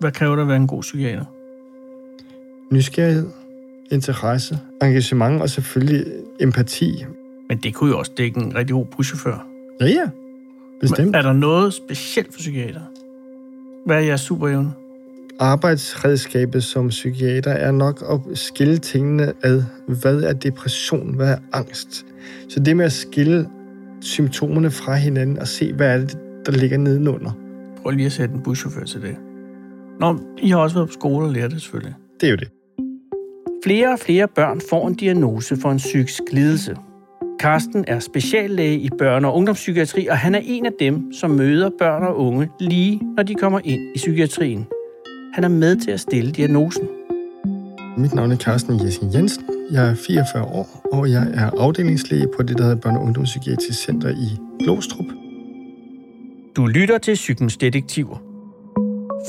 Hvad kræver der at være en god psykiater? Nysgerrighed, interesse, engagement og selvfølgelig empati. Men det kunne jo også dække en rigtig god buschauffør. Ja, ja. Bestemt. Men er der noget specielt for psykiater? Hvad er jeres superevne? Arbejdsredskabet som psykiater er nok at skille tingene ad. Hvad er depression? Hvad er angst? Så det med at skille symptomerne fra hinanden og se, hvad er det, der ligger nedenunder. Prøv lige at sætte en buschauffør til det. Nå, I har også været på skole og lært det selvfølgelig. Det er jo det. Flere og flere børn får en diagnose for en psykisk lidelse. Karsten er speciallæge i børne- og ungdomspsykiatri, og han er en af dem, som møder børn og unge lige når de kommer ind i psykiatrien. Han er med til at stille diagnosen. Mit navn er Carsten Jessing Jensen. Jeg er 44 år, og jeg er afdelingslæge på det, der hedder Børne- og Ungdomspsykiatrisk Center i Glostrup. Du lytter til Psykens Detektiver.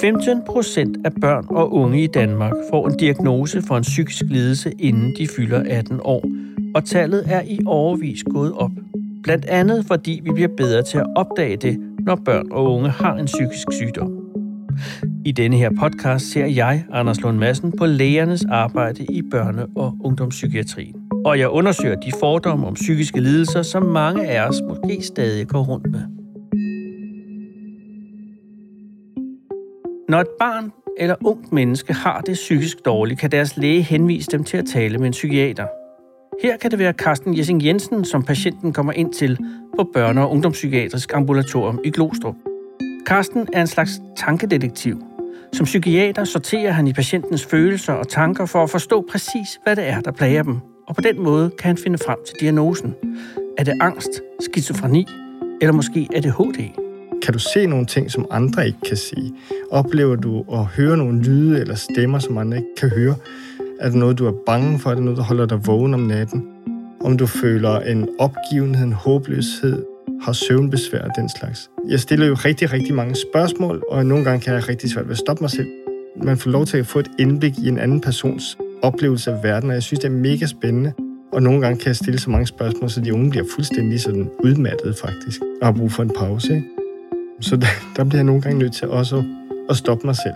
15 procent af børn og unge i Danmark får en diagnose for en psykisk lidelse, inden de fylder 18 år, og tallet er i overvis gået op. Blandt andet fordi vi bliver bedre til at opdage det, når børn og unge har en psykisk sygdom. I denne her podcast ser jeg, Anders Lund Madsen, på lægernes arbejde i børne- og ungdomspsykiatrien. Og jeg undersøger de fordomme om psykiske lidelser, som mange af os måske stadig går rundt med. Når et barn eller ungt menneske har det psykisk dårligt, kan deres læge henvise dem til at tale med en psykiater. Her kan det være Carsten Jessing Jensen, som patienten kommer ind til på Børne- og Ungdomspsykiatrisk Ambulatorium i Glostrup. Carsten er en slags tankedetektiv. Som psykiater sorterer han i patientens følelser og tanker for at forstå præcis, hvad det er, der plager dem. Og på den måde kan han finde frem til diagnosen. Er det angst, skizofreni, eller måske ADHD? Kan du se nogle ting, som andre ikke kan se? Oplever du at høre nogle lyde eller stemmer, som andre ikke kan høre? Er det noget, du er bange for? Er det noget, der holder dig vågen om natten? Om du føler en opgivenhed, en håbløshed, har søvnbesvær og den slags. Jeg stiller jo rigtig, rigtig mange spørgsmål, og nogle gange kan jeg rigtig svært ved at stoppe mig selv. Man får lov til at få et indblik i en anden persons oplevelse af verden, og jeg synes, det er mega spændende. Og nogle gange kan jeg stille så mange spørgsmål, så de unge bliver fuldstændig sådan udmattede faktisk, og har brug for en pause. Ikke? Så der, der bliver jeg nogle gange nødt til også at stoppe mig selv.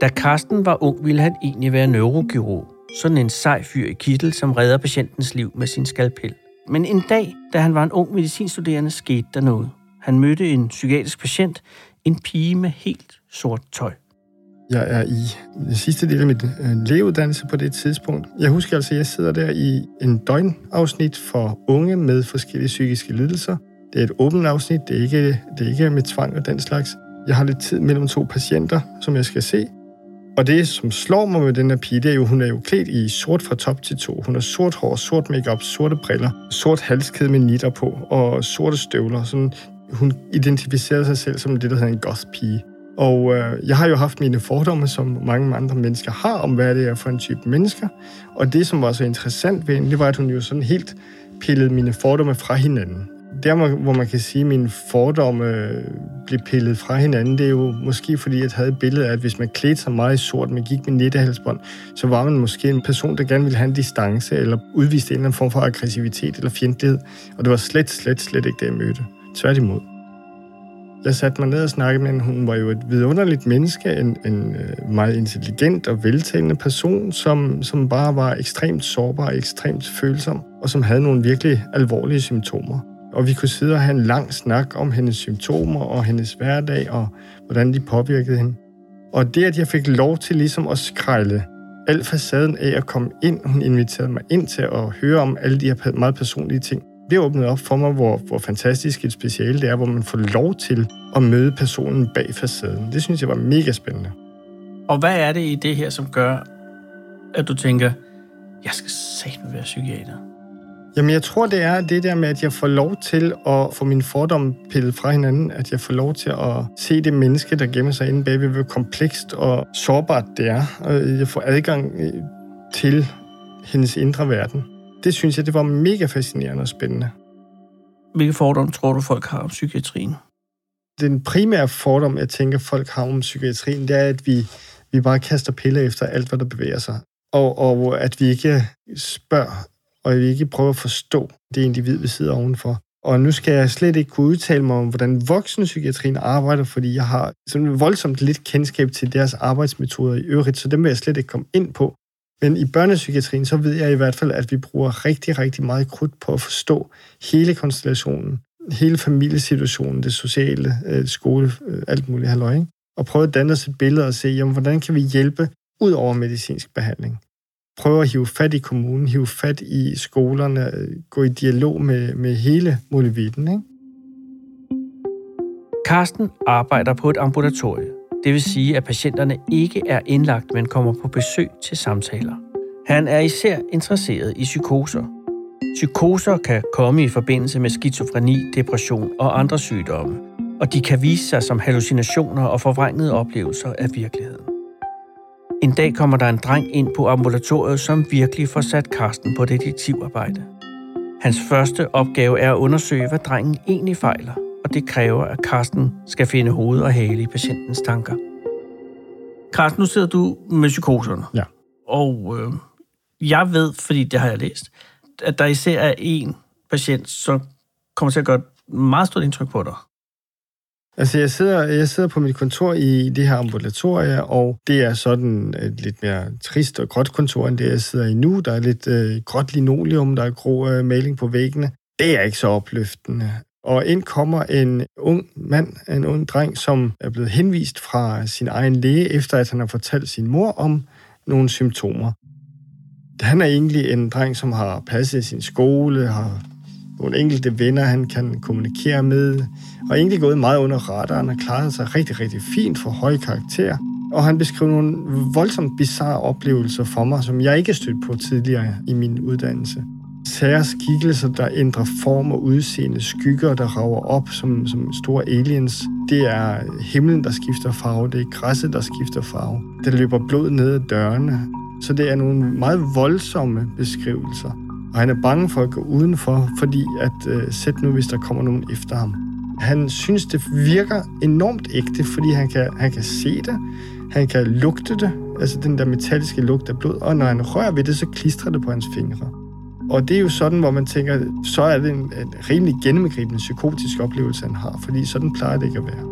Da Karsten var ung, ville han egentlig være neurokirurg. Sådan en sej fyr i kittel, som redder patientens liv med sin skalpel. Men en dag, da han var en ung medicinstuderende, skete der noget. Han mødte en psykiatrisk patient, en pige med helt sort tøj. Jeg er i det sidste del af mit øh, lægeuddannelse på det tidspunkt. Jeg husker altså, at jeg sidder der i en døgnafsnit for unge med forskellige psykiske lidelser. Det er et åbent afsnit, det er ikke, det er ikke med tvang og den slags. Jeg har lidt tid mellem to patienter, som jeg skal se. Og det, som slår mig med den her pige, det er jo, hun er jo klædt i sort fra top til to. Hun har sort hår, sort makeup, sorte briller, sort halskæde med nitter på og sorte støvler. Sådan, hun identificerer sig selv som det, der hedder en goth-pige. Og øh, jeg har jo haft mine fordomme, som mange andre mennesker har, om hvad det er for en type mennesker. Og det, som var så interessant ved hende, det var, at hun jo sådan helt pillede mine fordomme fra hinanden der, hvor man kan sige, at mine fordomme øh, blev pillet fra hinanden, det er jo måske fordi, jeg havde et billede af, at hvis man klædte sig meget i sort, man gik med nettehalsbånd, så var man måske en person, der gerne ville have en distance, eller udviste en eller anden form for aggressivitet eller fjendtlighed. Og det var slet, slet, slet ikke det, jeg mødte. Tværtimod. Jeg satte mig ned og snakkede med hende. Hun var jo et vidunderligt menneske, en, en øh, meget intelligent og veltalende person, som, som bare var ekstremt sårbar og ekstremt følsom, og som havde nogle virkelig alvorlige symptomer og vi kunne sidde og have en lang snak om hendes symptomer og hendes hverdag og hvordan de påvirkede hende. Og det, at jeg fik lov til ligesom at skrælle al facaden af at komme ind, hun inviterede mig ind til at høre om alle de her meget personlige ting, det åbnede op for mig, hvor, hvor fantastisk et speciale det er, hvor man får lov til at møde personen bag facaden. Det synes jeg var mega spændende. Og hvad er det i det her, som gør, at du tænker, jeg skal satme være psykiater? Jamen, jeg tror, det er det der med, at jeg får lov til at få min fordom pillet fra hinanden. At jeg får lov til at se det menneske, der gemmer sig inde bagved, hvor komplekst og sårbart det er. Og jeg får adgang øh, til hendes indre verden. Det synes jeg, det var mega fascinerende og spændende. Hvilke fordomme tror du, folk har om psykiatrien? Den primære fordom, jeg tænker, folk har om psykiatrien, det er, at vi, vi bare kaster piller efter alt, hvad der bevæger sig. Og, og at vi ikke spørger og vil ikke prøve at forstå det individ, vi sidder ovenfor. Og nu skal jeg slet ikke kunne udtale mig om, hvordan voksenpsykiatrien arbejder, fordi jeg har sådan voldsomt lidt kendskab til deres arbejdsmetoder i øvrigt, så dem vil jeg slet ikke komme ind på. Men i børnepsykiatrien, så ved jeg i hvert fald, at vi bruger rigtig, rigtig meget krudt på at forstå hele konstellationen, hele familiesituationen, det sociale, øh, skole, øh, alt muligt halløj, ikke? og prøve at danne os et billede og se, jamen, hvordan kan vi hjælpe ud over medicinsk behandling? Prøve at hive fat i kommunen, hive fat i skolerne, øh, gå i dialog med, med hele muligheden. Ikke? Karsten arbejder på et ambulatorie. Det vil sige, at patienterne ikke er indlagt, men kommer på besøg til samtaler. Han er især interesseret i psykoser. Psykoser kan komme i forbindelse med skizofreni, depression og andre sygdomme, og de kan vise sig som hallucinationer og forvrængede oplevelser af virkeligheden. En dag kommer der en dreng ind på ambulatoriet, som virkelig får sat Karsten på detektivarbejde. Hans første opgave er at undersøge, hvad drengen egentlig fejler, og det kræver, at Karsten skal finde hoved og hale i patientens tanker. Karsten, nu sidder du med psykoserne. Ja. Og øh, jeg ved, fordi det har jeg læst, at der især er en patient, som kommer til at gøre et meget stort indtryk på dig. Altså, jeg sidder, jeg sidder på mit kontor i det her ambulatorie, og det er sådan et lidt mere trist og gråt kontor, end det, jeg sidder i nu. Der er lidt øh, gråt linoleum, der er grå øh, maling på væggene. Det er ikke så opløftende. Og ind kommer en ung mand, en ung dreng, som er blevet henvist fra sin egen læge, efter at han har fortalt sin mor om nogle symptomer. Han er egentlig en dreng, som har passet sin skole, har nogle enkelte venner, han kan kommunikere med, og egentlig gået meget under radaren og klaret sig rigtig, rigtig fint for høj karakter. Og han beskrev nogle voldsomt bizarre oplevelser for mig, som jeg ikke stødt på tidligere i min uddannelse. Sære skikkelser, der ændrer form og udseende, skygger, der rager op som, som store aliens. Det er himlen, der skifter farve, det er græsset, der skifter farve. Der løber blod ned ad dørene. Så det er nogle meget voldsomme beskrivelser. Og han er bange for at gå udenfor, fordi at øh, sæt nu, hvis der kommer nogen efter ham. Han synes, det virker enormt ægte, fordi han kan, han kan se det, han kan lugte det, altså den der metalliske lugt af blod, og når han rører ved det, så klistrer det på hans fingre. Og det er jo sådan, hvor man tænker, så er det en, en rimelig gennemgribende psykotisk oplevelse, han har, fordi sådan plejer det ikke at være.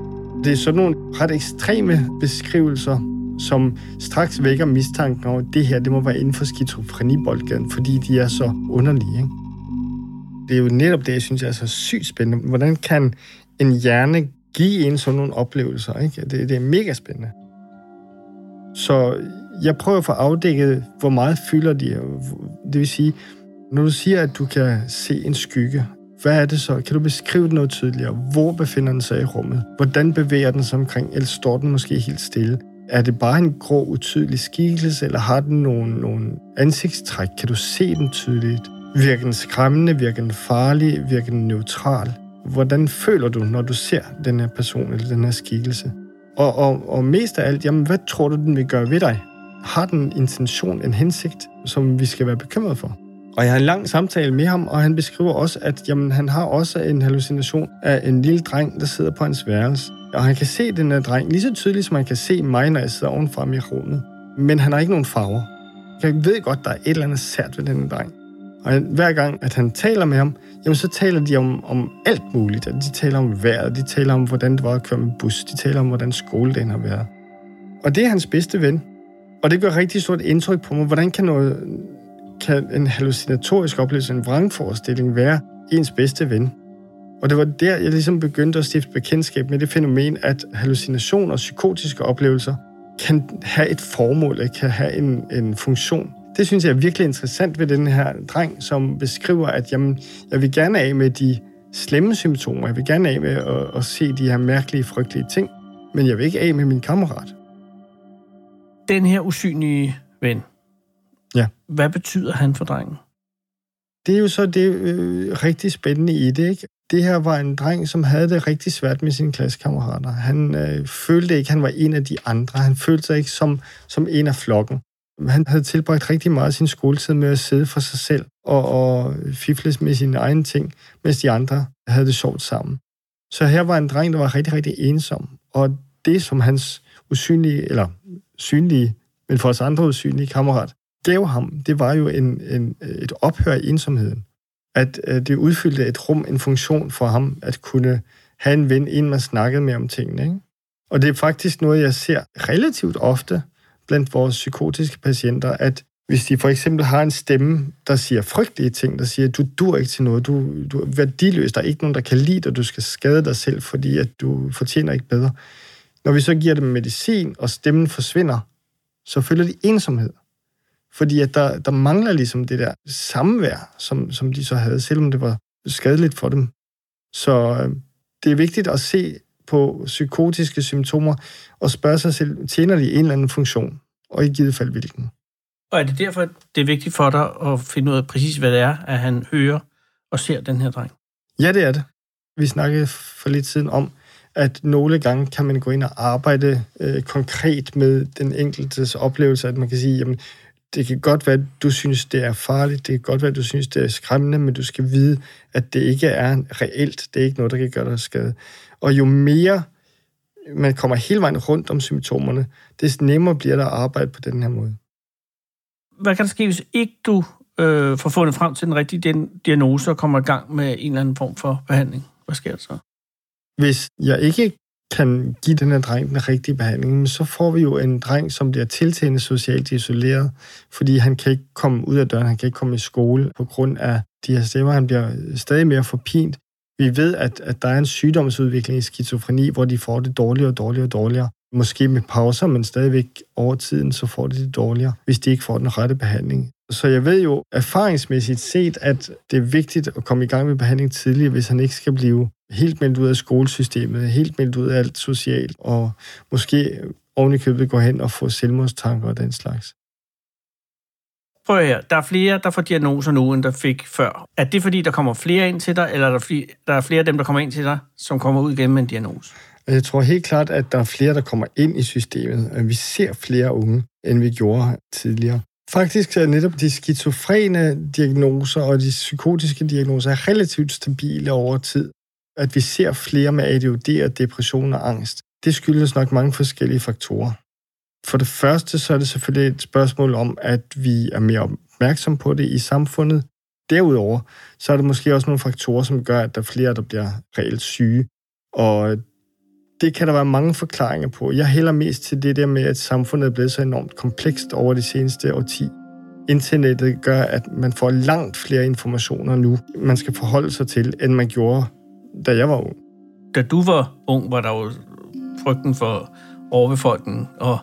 Det er sådan nogle ret ekstreme beskrivelser, som straks vækker mistanken om, at det her det må være inden for skizofreniboldgaden, fordi de er så underlige. Ikke? Det er jo netop det, jeg synes er så sygt spændende. Hvordan kan en hjerne give en sådan nogle oplevelser? Ikke? Det, det er mega spændende. Så jeg prøver at få afdækket, hvor meget fylder de. Det vil sige, når du siger, at du kan se en skygge, hvad er det så? Kan du beskrive det noget tydeligere? Hvor befinder den sig i rummet? Hvordan bevæger den sig omkring? Eller står den måske helt stille? Er det bare en grå, utydelig skikkelse, eller har den nogle, nogle ansigtstræk? Kan du se den tydeligt? Virker den skræmmende? Virker den farlig? Virker den neutral? Hvordan føler du, når du ser den her person eller den her skikkelse? Og, og, og mest af alt, jamen, hvad tror du, den vil gøre ved dig? Har den en intention, en hensigt, som vi skal være bekymret for? Og jeg har en lang samtale med ham, og han beskriver også, at jamen, han har også en hallucination af en lille dreng, der sidder på hans værelse. Og han kan se den her dreng lige så tydeligt, som han kan se mig, når jeg sidder ovenfra i rummet. Men han har ikke nogen farver. Jeg ved godt, der er et eller andet sært ved den dreng. Og hver gang, at han taler med ham, jamen så taler de om, om alt muligt. De taler om vejret, de taler om, hvordan det var at køre med bus, de taler om, hvordan skoledagen har været. Og det er hans bedste ven. Og det gør rigtig stort indtryk på mig. Hvordan kan, noget, kan en hallucinatorisk oplevelse, en vrangforestilling, være ens bedste ven? Og det var der, jeg ligesom begyndte at stifte bekendtskab med det fænomen, at hallucinationer og psykotiske oplevelser kan have et formål, kan have en, en funktion. Det synes jeg er virkelig interessant ved den her dreng, som beskriver, at jamen, jeg vil gerne af med de slemme symptomer. Jeg vil gerne af med at, at se de her mærkelige, frygtelige ting. Men jeg vil ikke af med min kammerat. Den her usynlige ven. Ja. Hvad betyder han for drengen? Det er jo så det øh, rigtig spændende i det, ikke? Det her var en dreng, som havde det rigtig svært med sine klassekammerater. Han øh, følte ikke, at han var en af de andre. Han følte sig ikke som, som en af flokken. Han havde tilbragt rigtig meget af sin skoletid med at sidde for sig selv og, og fifles med sine egne ting, mens de andre havde det sjovt sammen. Så her var en dreng, der var rigtig, rigtig ensom. Og det, som hans usynlige, eller synlige, men for os andre usynlige kammerat, gav ham, det var jo en, en, et ophør i ensomheden at øh, det udfyldte et rum, en funktion for ham, at kunne have en ven, en man snakkede med om tingene. Ikke? Og det er faktisk noget, jeg ser relativt ofte blandt vores psykotiske patienter, at hvis de for eksempel har en stemme, der siger frygtelige ting, der siger, du dur ikke til noget, du, du er værdiløs, der er ikke nogen, der kan lide dig, du skal skade dig selv, fordi at du fortjener ikke bedre. Når vi så giver dem medicin, og stemmen forsvinder, så føler de ensomhed. Fordi at der, der mangler ligesom det der samvær, som, som de så havde, selvom det var skadeligt for dem. Så øh, det er vigtigt at se på psykotiske symptomer og spørge sig selv, tjener de en eller anden funktion, og i givet fald hvilken. Og er det derfor, det er vigtigt for dig at finde ud af præcis, hvad det er, at han hører og ser den her dreng? Ja, det er det. Vi snakkede for lidt siden om, at nogle gange kan man gå ind og arbejde øh, konkret med den enkeltes oplevelse, at man kan sige, jamen, det kan godt være, at du synes, det er farligt, det kan godt være, at du synes, det er skræmmende, men du skal vide, at det ikke er reelt, det er ikke noget, der kan gøre dig skade. Og jo mere man kommer hele vejen rundt om symptomerne, des nemmere bliver der at arbejde på den her måde. Hvad kan der ske, hvis ikke du øh, får fundet frem til den rigtige diagnose og kommer i gang med en eller anden form for behandling? Hvad sker der så? Hvis jeg ikke kan give den her dreng den rigtige behandling, så får vi jo en dreng, som bliver tiltagende socialt isoleret, fordi han kan ikke komme ud af døren, han kan ikke komme i skole på grund af de her stemmer. Han bliver stadig mere forpint. Vi ved, at, at der er en sygdomsudvikling i skizofreni, hvor de får det dårligere og dårligere og dårligere. Måske med pauser, men stadigvæk over tiden, så får de det dårligere, hvis de ikke får den rette behandling. Så jeg ved jo erfaringsmæssigt set, at det er vigtigt at komme i gang med behandling tidligere, hvis han ikke skal blive helt meldt ud af skolesystemet, helt meldt ud af alt socialt, og måske oven i købet gå hen og få selvmordstanker og den slags. Prøv her, der er flere, der får diagnoser nu, end der fik før. Er det fordi, der kommer flere ind til dig, eller er der, flere, der er flere af dem, der kommer ind til dig, som kommer ud igen med en diagnose? Jeg tror helt klart, at der er flere, der kommer ind i systemet. Vi ser flere unge, end vi gjorde tidligere. Faktisk er netop de skizofrene diagnoser og de psykotiske diagnoser er relativt stabile over tid. At vi ser flere med ADHD og depression og angst, det skyldes nok mange forskellige faktorer. For det første så er det selvfølgelig et spørgsmål om, at vi er mere opmærksom på det i samfundet. Derudover så er der måske også nogle faktorer, som gør, at der er flere, der bliver reelt syge. Og det kan der være mange forklaringer på. Jeg hælder mest til det der med, at samfundet er blevet så enormt komplekst over de seneste årti. Internettet gør, at man får langt flere informationer nu, man skal forholde sig til, end man gjorde, da jeg var ung. Da du var ung, var der jo frygten for overbefolkning og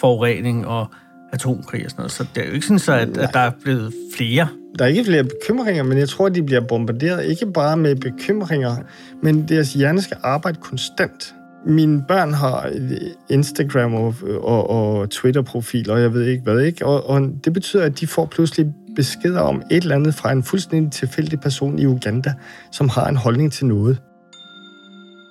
forurening og atomkrig og sådan noget. Så det er jo ikke sådan, så at, at der er blevet flere. Der er ikke flere bekymringer, men jeg tror, at de bliver bombarderet ikke bare med bekymringer, men deres hjerne skal arbejde konstant. Mine børn har øh, Instagram og, og, og Twitter-profiler, og jeg ved ikke hvad, ikke? Og, og det betyder, at de får pludselig beskeder om et eller andet fra en fuldstændig tilfældig person i Uganda, som har en holdning til noget.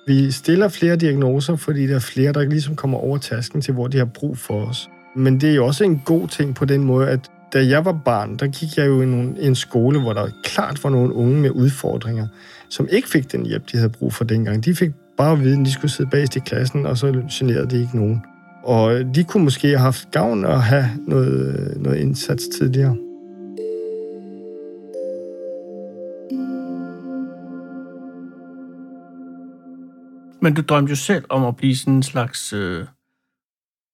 Vi stiller flere diagnoser, fordi der er flere, der ligesom kommer over tasken til, hvor de har brug for os. Men det er jo også en god ting på den måde, at da jeg var barn, der gik jeg jo i en, en skole, hvor der klart var nogle unge med udfordringer, som ikke fik den hjælp, de havde brug for dengang. De fik bare at vide, at de skulle sidde bagest i klassen, og så generede de ikke nogen. Og øh, de kunne måske have haft gavn at have noget, øh, noget indsats tidligere. Men du drømte jo selv om at blive sådan en slags øh,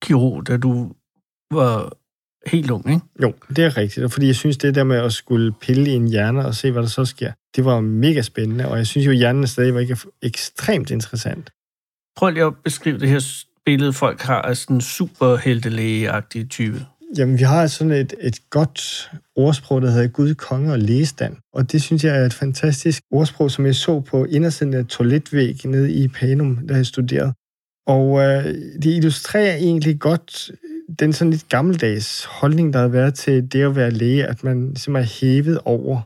kirurg, da du var helt ung, ikke? Jo, det er rigtigt. Fordi jeg synes, det der med at skulle pille i en hjerne og se, hvad der så sker, det var mega spændende. Og jeg synes jo, at hjernen stadig var ikke ekstremt interessant. Prøv lige at beskrive det her billede, folk har af sådan en superheltelæge-agtig type. Jamen, vi har sådan et, et godt ordsprog, der hedder Gud, konge og lægestand. Og det synes jeg er et fantastisk ordsprog, som jeg så på indersiden af toiletvæg nede i Panum, der jeg studerede. Og øh, det illustrerer egentlig godt den sådan lidt gammeldags holdning, der har været til det at være læge, at man simpelthen er hævet over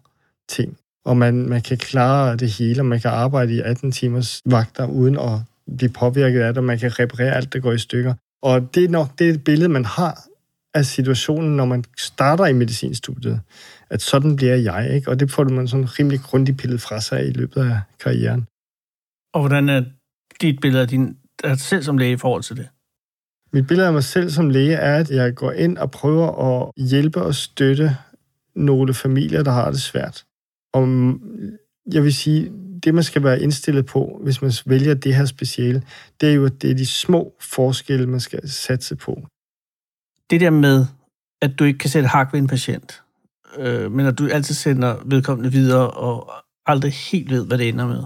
ting. Og man, man kan klare det hele, og man kan arbejde i 18 timers vagter uden at blive påvirket af det, og man kan reparere alt, der går i stykker. Og det er nok det billede, man har af situationen, når man starter i medicinstudiet. At sådan bliver jeg, ikke? Og det får man sådan rimelig grundigt pillet fra sig i løbet af karrieren. Og hvordan er dit billede af din af selv som læge i forhold til det? Mit billede af mig selv som læge er, at jeg går ind og prøver at hjælpe og støtte nogle familier, der har det svært. Og jeg vil sige, det man skal være indstillet på, hvis man vælger det her speciale, det er jo, at det er de små forskelle, man skal satse på. Det der med, at du ikke kan sætte hak ved en patient, øh, men at du altid sender vedkommende videre og aldrig helt ved, hvad det ender med.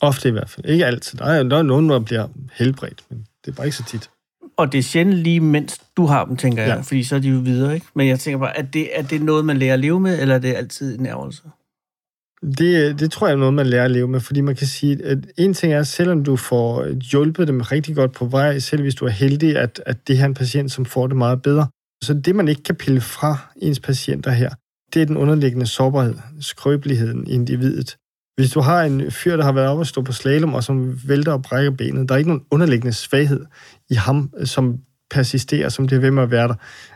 Ofte i hvert fald. Ikke altid. Der er, der er nogen, der bliver helbredt, men det er bare ikke så tit. Og det er sjældent lige, mens du har dem, tænker jeg, ja. fordi så er de jo videre, ikke? Men jeg tænker bare, er det, er det noget, man lærer at leve med, eller er det altid en ærgelse? Det, det tror jeg er noget, man lærer at leve med, fordi man kan sige, at en ting er, selvom du får hjulpet dem rigtig godt på vej, selv hvis du er heldig, at, at det her er en patient, som får det meget bedre. Så det, man ikke kan pille fra ens patienter her, det er den underliggende sårbarhed, skrøbeligheden i individet. Hvis du har en fyr, der har været oppe og stå på slalom, og som vælter og brækker benet, der er ikke nogen underliggende svaghed i ham, øh, som persisterer, som det er ved med at være der.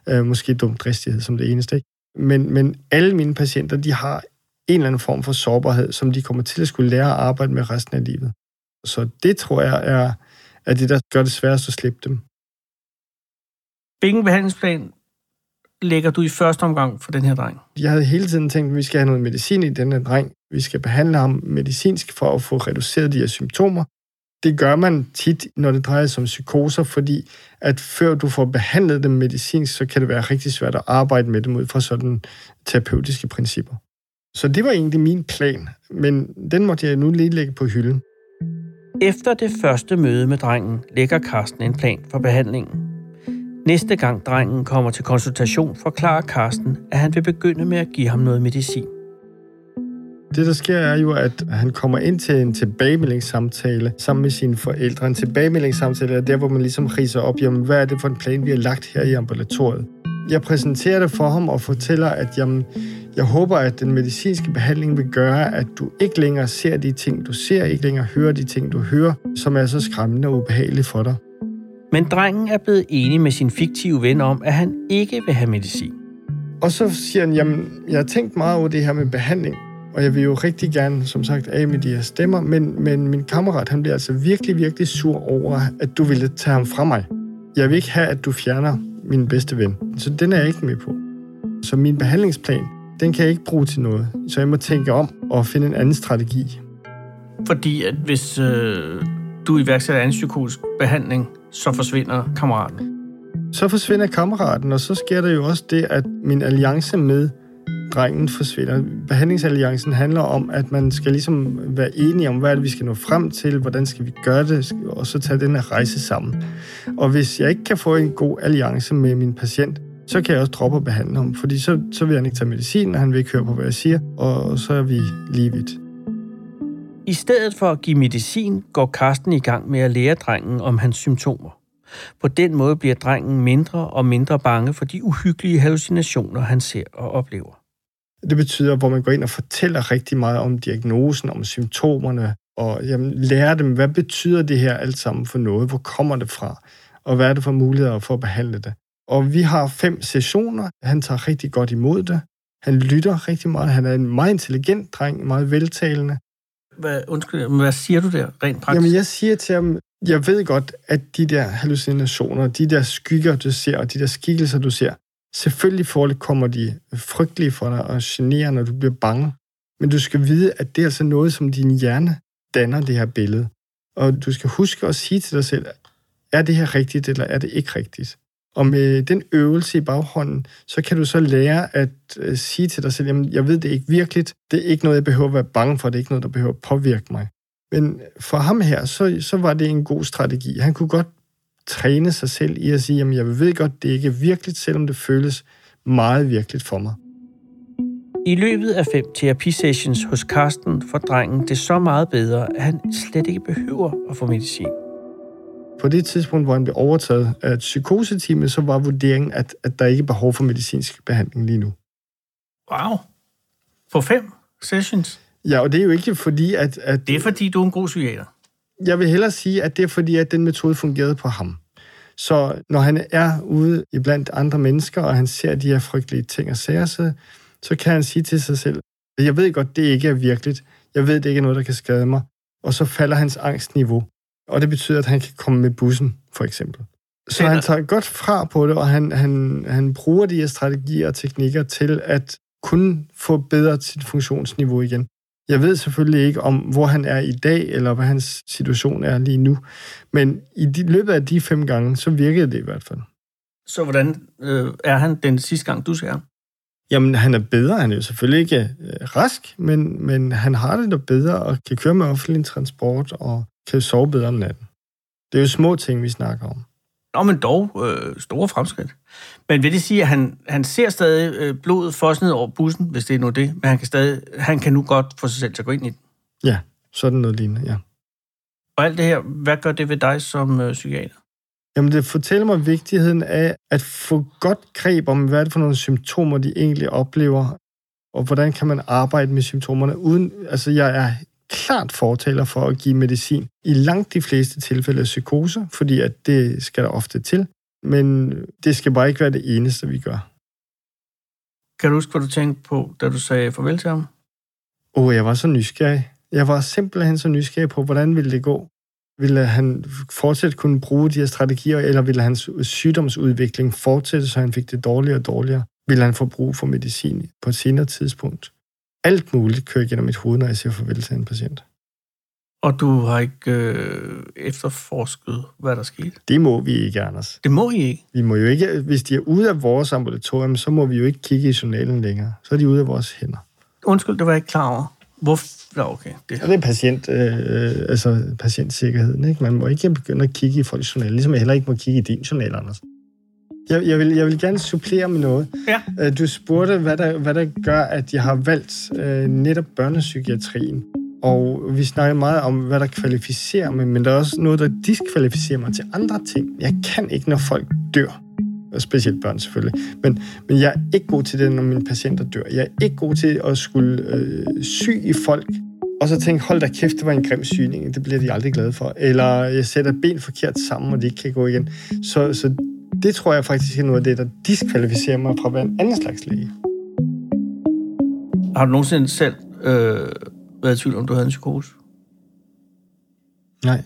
Øh, måske dum dristighed som det eneste. Ikke? Men, men alle mine patienter, de har en eller anden form for sårbarhed, som de kommer til at skulle lære at arbejde med resten af livet. Så det tror jeg er, er det, der gør det sværest at slippe dem. Hvilken behandlingsplan lægger du i første omgang for den her dreng? Jeg havde hele tiden tænkt, at vi skal have noget medicin i den her dreng. Vi skal behandle ham medicinsk for at få reduceret de her symptomer. Det gør man tit, når det drejer sig om psykoser, fordi at før du får behandlet dem medicinsk, så kan det være rigtig svært at arbejde med dem ud fra sådan terapeutiske principper. Så det var egentlig min plan, men den måtte jeg nu lige lægge på hylden. Efter det første møde med drengen lægger Karsten en plan for behandlingen. Næste gang drengen kommer til konsultation, forklarer Karsten, at han vil begynde med at give ham noget medicin. Det, der sker, er jo, at han kommer ind til en tilbagemeldingssamtale sammen med sine forældre. En tilbagemeldingssamtale er der, hvor man ligesom riser op, jamen, hvad er det for en plan, vi har lagt her i ambulatoriet. Jeg præsenterer det for ham og fortæller, at jamen, jeg håber, at den medicinske behandling vil gøre, at du ikke længere ser de ting, du ser, ikke længere hører de ting, du hører, som er så skræmmende og ubehagelige for dig. Men drengen er blevet enig med sin fiktive ven om, at han ikke vil have medicin. Og så siger han, jamen, jeg har tænkt meget over det her med behandling, og jeg vil jo rigtig gerne, som sagt, af med de her stemmer, men, men min kammerat, han bliver altså virkelig, virkelig sur over, at du ville tage ham fra mig. Jeg vil ikke have, at du fjerner min bedste ven. Så den er jeg ikke med på. Så min behandlingsplan, den kan jeg ikke bruge til noget. Så jeg må tænke om og finde en anden strategi. Fordi at hvis øh, du iværksætter en psykotisk behandling, så forsvinder kammeraten. Så forsvinder kammeraten, og så sker der jo også det, at min alliance med drengen forsvinder. Behandlingsalliancen handler om, at man skal ligesom være enige om, hvad er det, vi skal nå frem til, hvordan skal vi gøre det, og så tage den her rejse sammen. Og hvis jeg ikke kan få en god alliance med min patient, så kan jeg også droppe at behandle ham, fordi så, så vil han ikke tage medicin, og han vil ikke høre på, hvad jeg siger, og så er vi lige vidt. I stedet for at give medicin, går Karsten i gang med at lære drengen om hans symptomer. På den måde bliver drengen mindre og mindre bange for de uhyggelige hallucinationer, han ser og oplever. Det betyder, hvor man går ind og fortæller rigtig meget om diagnosen, om symptomerne, og jamen, lærer dem, hvad betyder det her alt sammen for noget? Hvor kommer det fra? Og hvad er det for muligheder for at behandle det? Og vi har fem sessioner. Han tager rigtig godt imod det. Han lytter rigtig meget. Han er en meget intelligent dreng, meget veltalende. Hvad, undskyld, men hvad siger du der rent praktisk? Jamen, jeg siger til ham, jeg ved godt, at de der hallucinationer, de der skygger, du ser, og de der skikkelser, du ser, selvfølgelig kommer de frygtelige for dig og generer, når du bliver bange. Men du skal vide, at det er altså noget, som din hjerne danner det her billede. Og du skal huske at sige til dig selv, er det her rigtigt, eller er det ikke rigtigt? Og med den øvelse i baghånden, så kan du så lære at øh, sige til dig selv, jamen, jeg ved det ikke virkeligt, det er ikke noget, jeg behøver at være bange for, det er ikke noget, der behøver at påvirke mig. Men for ham her, så, så var det en god strategi. Han kunne godt træne sig selv i at sige, jamen jeg ved godt, det er ikke virkeligt, selvom det føles meget virkeligt for mig. I løbet af fem terapisessions hos Karsten får drengen det så meget bedre, at han slet ikke behøver at få medicin. På det tidspunkt, hvor han blev overtaget af psykoseteamet, så var vurderingen, at, at der ikke er behov for medicinsk behandling lige nu. Wow. På fem sessions? Ja, og det er jo ikke fordi, at... at det er fordi, du er en god psykiater. Jeg vil hellere sige, at det er fordi, at den metode fungerede på ham. Så når han er ude i blandt andre mennesker, og han ser de her frygtelige ting og sager, så, så kan han sige til sig selv, jeg ved godt, det ikke er virkeligt. Jeg ved, det ikke er noget, der kan skade mig. Og så falder hans angstniveau. Og det betyder, at han kan komme med bussen, for eksempel. Så han tager godt fra på det, og han, han, han bruger de her strategier og teknikker til at kunne få bedre sit funktionsniveau igen. Jeg ved selvfølgelig ikke om, hvor han er i dag, eller hvad hans situation er lige nu. Men i de, løbet af de fem gange, så virkede det i hvert fald. Så hvordan øh, er han den sidste gang, du ser ham? Jamen, han er bedre. Han er jo selvfølgelig ikke øh, rask, men, men han har det da bedre og kan køre med offentlig transport og kan sove bedre om natten. Det er jo små ting, vi snakker om. Nå, men dog øh, store fremskridt. Men vil det sige, at han, han ser stadig øh, blodet fos ned over bussen, hvis det er nu det, men han kan, stadig, han kan nu godt få sig selv til at gå ind i den? Ja, sådan noget lignende, ja. Og alt det her, hvad gør det ved dig som øh, psykiater? Jamen, det fortæller mig vigtigheden af at få godt greb om, hvad er det for nogle symptomer, de egentlig oplever, og hvordan kan man arbejde med symptomerne uden... Altså, jeg er klart fortaler for at give medicin i langt de fleste tilfælde af psykose, fordi at det skal der ofte til, men det skal bare ikke være det eneste, vi gør. Kan du huske, hvad du tænkte på, da du sagde farvel til ham? Åh, oh, jeg var så nysgerrig. Jeg var simpelthen så nysgerrig på, hvordan ville det gå. Ville han fortsat kunne bruge de her strategier, eller ville hans sygdomsudvikling fortsætte, så han fik det dårligere og dårligere? Ville han få brug for medicin på et senere tidspunkt? Alt muligt kører igennem mit hoved, når jeg siger farvel til en patient. Og du har ikke øh, efterforsket, hvad der skete? Det må vi ikke, Anders. Det må I ikke? Vi må jo ikke, hvis de er ude af vores ambulatorium, så må vi jo ikke kigge i journalen længere. Så er de ude af vores hænder. Undskyld, det var jeg ikke klar over. Hvorfor? Ja, okay. Det. Og det er patient, øh, altså patientsikkerheden. Ikke? Man må ikke begynde at kigge i folks journal, ligesom jeg heller ikke må kigge i din journal, Anders. Jeg, jeg, vil, jeg vil gerne supplere med noget. Ja. Øh, du spurgte, hvad der, hvad der gør, at jeg har valgt øh, netop børnepsykiatrien. Og vi snakker meget om, hvad der kvalificerer mig, men der er også noget, der diskvalificerer mig til andre ting. Jeg kan ikke, når folk dør. Og specielt børn selvfølgelig. Men, men jeg er ikke god til det, når mine patienter dør. Jeg er ikke god til at skulle øh, sy i folk, og så tænke, hold da kæft, det var en grim syning, det bliver de aldrig glade for. Eller jeg sætter ben forkert sammen, og de ikke kan gå igen. Så, så det tror jeg faktisk er noget af det, der diskvalificerer mig fra hver anden slags læge. Har du nogensinde selv øh, været i tvivl om, du havde en psykose? Nej.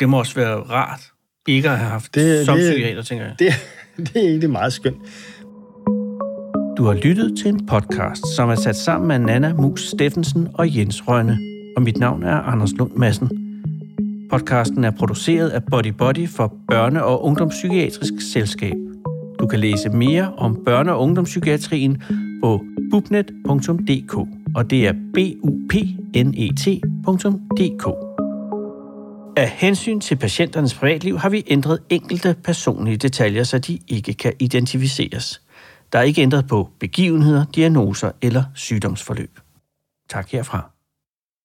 Det må også være rart ikke at have haft det, som det, psykiater, tænker jeg. Det, det er egentlig meget skønt. Du har lyttet til en podcast, som er sat sammen af Nana Mus Steffensen og Jens Rønne, og mit navn er Anders Lund Madsen. Podcasten er produceret af Body Body for Børne- og Ungdomspsykiatrisk Selskab. Du kan læse mere om børne- og ungdomspsykiatrien på bupnet.dk, og det er b u p n e tdk Af hensyn til patienternes privatliv har vi ændret enkelte personlige detaljer, så de ikke kan identificeres. Der er ikke ændret på begivenheder, diagnoser eller sygdomsforløb. Tak herfra.